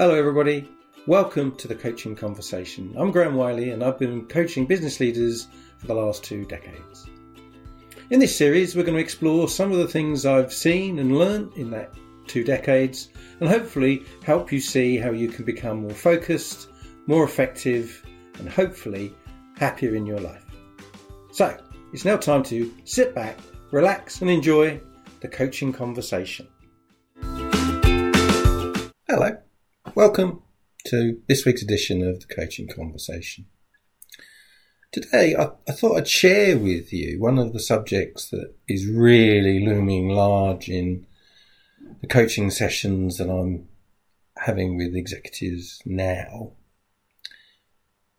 Hello, everybody. Welcome to the Coaching Conversation. I'm Graham Wiley, and I've been coaching business leaders for the last two decades. In this series, we're going to explore some of the things I've seen and learned in that two decades, and hopefully help you see how you can become more focused, more effective, and hopefully happier in your life. So, it's now time to sit back, relax, and enjoy the coaching conversation. Hello, welcome to this week's edition of the Coaching Conversation. Today, I, I, thought I'd share with you one of the subjects that is really looming large in the coaching sessions that I'm having with executives now.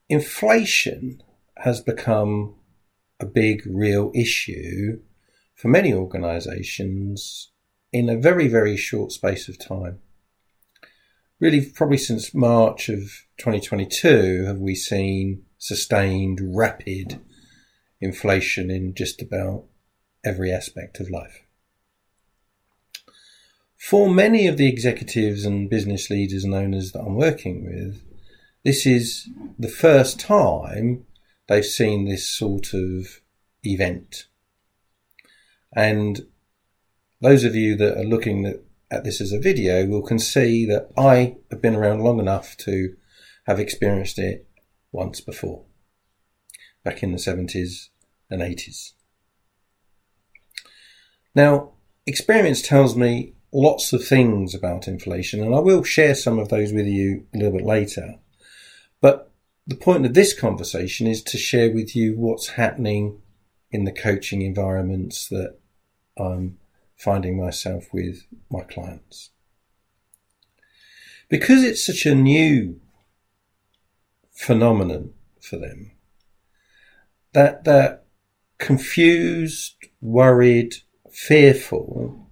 Inflation has become a big, real issue for many organisations in a very, very short space of time really probably since March of 2022 have we seen sustained rapid inflation in just about every aspect of life. For many of the executives and business leaders and owners that I'm working with, this is the first time they've seen this sort of event. And those of you that are looking at at this as a video will can see that I have been around long enough to have experienced it once before, back in the 70s and 80s. Now, experience tells me lots of things about inflation, and I will share some of those with you a little bit later. But the point of this conversation is to share with you what's happening in the coaching environments that I'm finding myself with my clients. Because it's such a new phenomenon for them, that they're confused, worried, fearful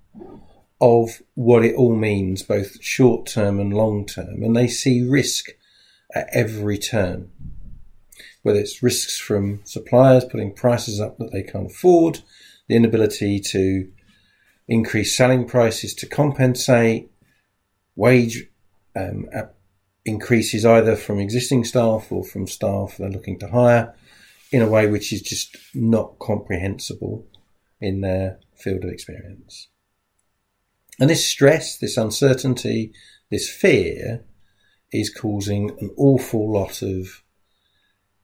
of what it all means, both short term and long term, and they see risk at every turn. Whether it's risks from suppliers putting prices up that they can't afford, the inability to increase selling prices to compensate, wage um, increases either from existing staff or from staff they're looking to hire in a way which is just not comprehensible in their field of experience. And this stress, this uncertainty, this fear is causing an awful lot of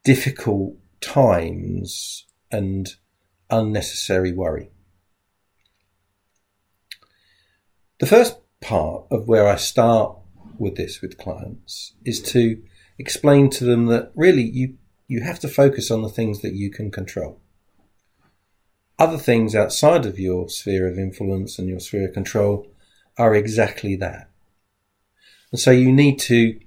difficult times and unnecessary worry. The first part of where I start with this with clients is to explain to them that really you, you have to focus on the things that you can control. Other things outside of your sphere of influence and your sphere of control are exactly that. And so you need to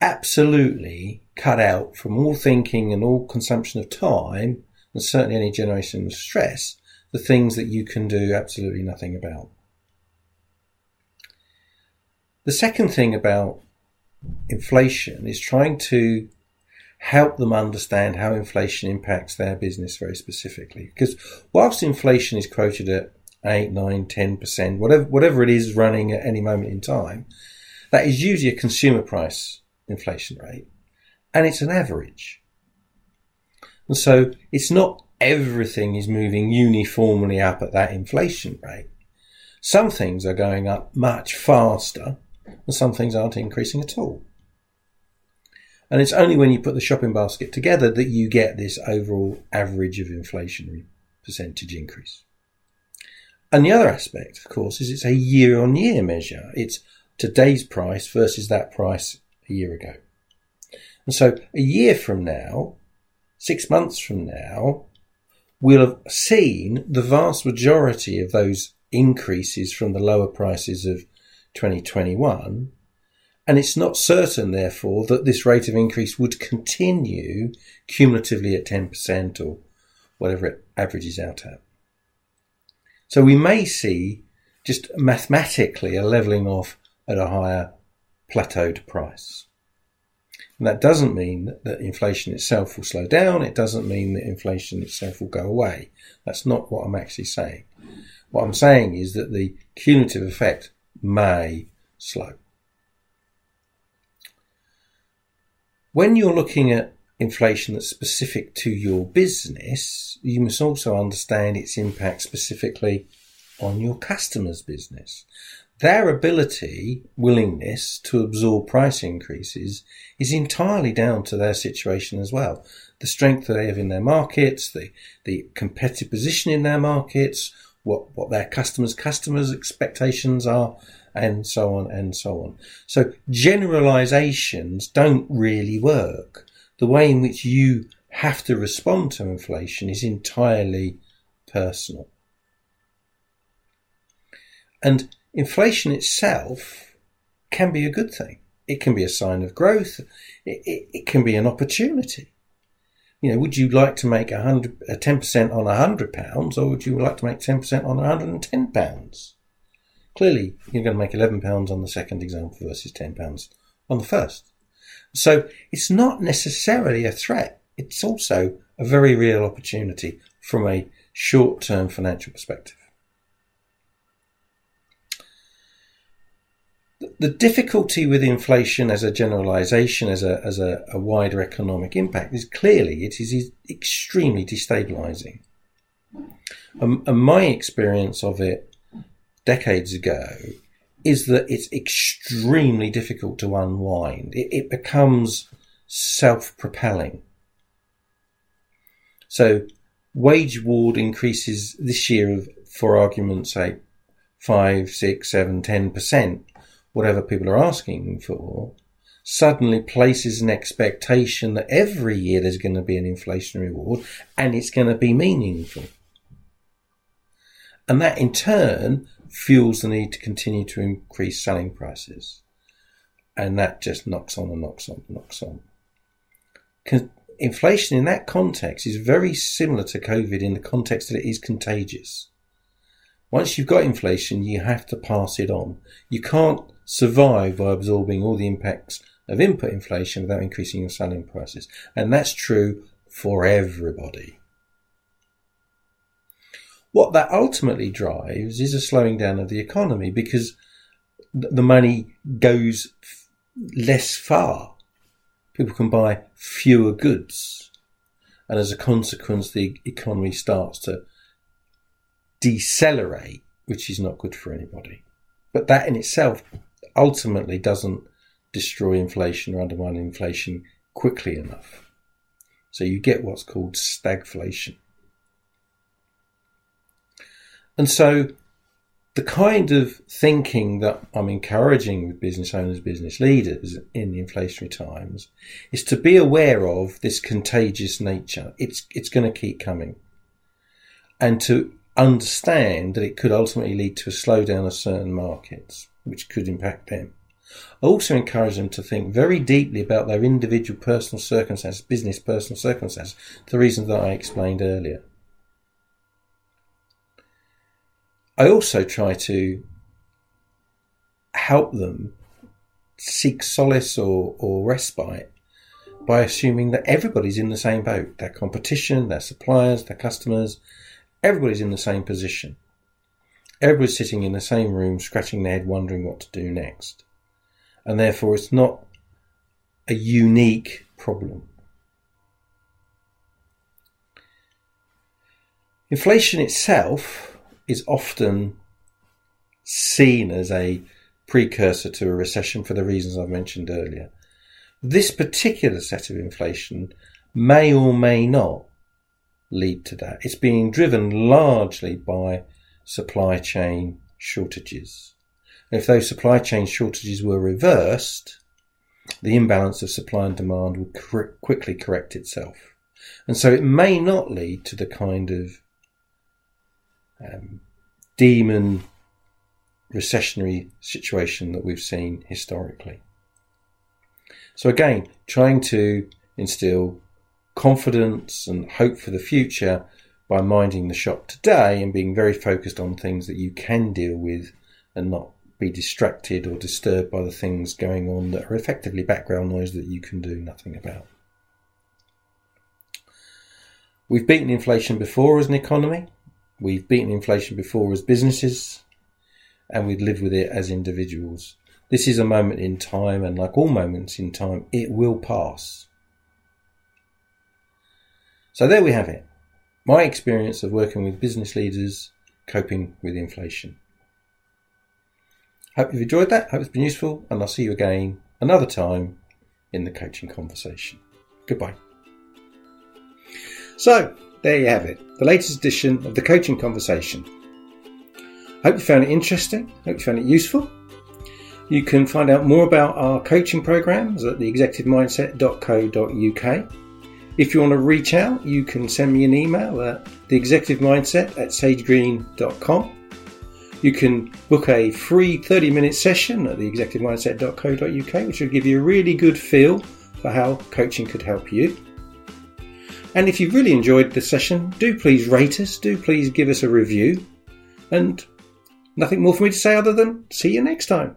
absolutely cut out from all thinking and all consumption of time, and certainly any generation of stress, the things that you can do absolutely nothing about. The second thing about inflation is trying to help them understand how inflation impacts their business very specifically. Because whilst inflation is quoted at 8, 9, 10%, whatever, whatever it is running at any moment in time, that is usually a consumer price inflation rate. And it's an average. And so it's not everything is moving uniformly up at that inflation rate. Some things are going up much faster and some things aren't increasing at all. And it's only when you put the shopping basket together that you get this overall average of inflationary percentage increase. And the other aspect, of course, is it's a year on year measure. It's today's price versus that price a year ago. And so a year from now, six months from now, we'll have seen the vast majority of those increases from the lower prices of 2021. And it's not certain, therefore, that this rate of increase would continue cumulatively at 10% or whatever it averages out at. So we may see just mathematically a levelling off at a higher plateaued price. And that doesn't mean that inflation itself will slow down. It doesn't mean that inflation itself will go away. That's not what I'm actually saying. What I'm saying is that the cumulative effect may slow. when you're looking at inflation that's specific to your business, you must also understand its impact specifically on your customer's business. Their ability, willingness to absorb price increases is entirely down to their situation as well. The strength that they have in their markets, the, the competitive position in their markets, what, what their customers' customers' expectations are, and so on and so on. So generalizations don't really work. The way in which you have to respond to inflation is entirely personal. And inflation itself can be a good thing. It can be a sign of growth. It, it, it can be an opportunity. You know, would you like to make a hundred, a ten percent on a hundred pounds, or would you like to make ten percent on a hundred and ten pounds? Clearly, you're going to make eleven pounds on the second example versus ten pounds on the first. So it's not necessarily a threat. It's also a very real opportunity from a short-term financial perspective. The difficulty with inflation as a generalization, as a, as a, a wider economic impact, is clearly it is extremely destabilizing. Um, and my experience of it decades ago is that it's extremely difficult to unwind. It, it becomes self propelling. So, wage ward increases this year of, for argument's sake, five, six, seven, ten percent whatever people are asking for, suddenly places an expectation that every year there's going to be an inflation reward and it's going to be meaningful. And that in turn fuels the need to continue to increase selling prices. And that just knocks on and knocks on and knocks on. inflation in that context is very similar to COVID in the context that it is contagious. Once you've got inflation, you have to pass it on. You can't survive by absorbing all the impacts of input inflation without increasing your selling prices. And that's true for everybody. What that ultimately drives is a slowing down of the economy because the money goes less far. People can buy fewer goods. And as a consequence, the economy starts to decelerate, which is not good for anybody. But that in itself ultimately doesn't destroy inflation or undermine inflation quickly enough. So you get what's called stagflation. And so the kind of thinking that I'm encouraging with business owners, business leaders in the inflationary times is to be aware of this contagious nature. It's, it's going to keep coming. And to understand that it could ultimately lead to a slowdown of certain markets which could impact them. I also encourage them to think very deeply about their individual personal circumstances, business personal circumstances, the reasons that I explained earlier. I also try to help them seek solace or, or respite by assuming that everybody's in the same boat. Their competition, their suppliers, their customers, everybody's in the same position. Everybody's sitting in the same room, scratching their head, wondering what to do next. And therefore, it's not a unique problem. Inflation itself is often seen as a precursor to a recession for the reasons I've mentioned earlier. This particular set of inflation may or may not lead to that. It's being driven largely by supply chain shortages. if those supply chain shortages were reversed, the imbalance of supply and demand would quickly correct itself. And so it may not lead to the kind of um, demon recessionary situation that we've seen historically. So again, trying to instill confidence and hope for the future by minding the shop today and being very focused on things that you can deal with and not be distracted or disturbed by the things going on that are effectively background noise that you can do nothing about. We've beaten inflation before as an economy, we've beaten inflation before as businesses, and we've lived with it as individuals. This is a moment in time, and like all moments in time, it will pass. So there we have it. My experience of working with business leaders coping with inflation. Hope you've enjoyed that. Hope it's been useful, and I'll see you again another time in the coaching conversation. Goodbye. So, there you have it, the latest edition of the coaching conversation. Hope you found it interesting. Hope you found it useful. You can find out more about our coaching programs at theexecutivemindset.co.uk. If you want to reach out, you can send me an email at theexecutivemindset at sagegreen.com. You can book a free 30 minute session at theexecutivemindset.co.uk, which will give you a really good feel for how coaching could help you. And if you've really enjoyed the session, do please rate us, do please give us a review, and nothing more for me to say other than see you next time.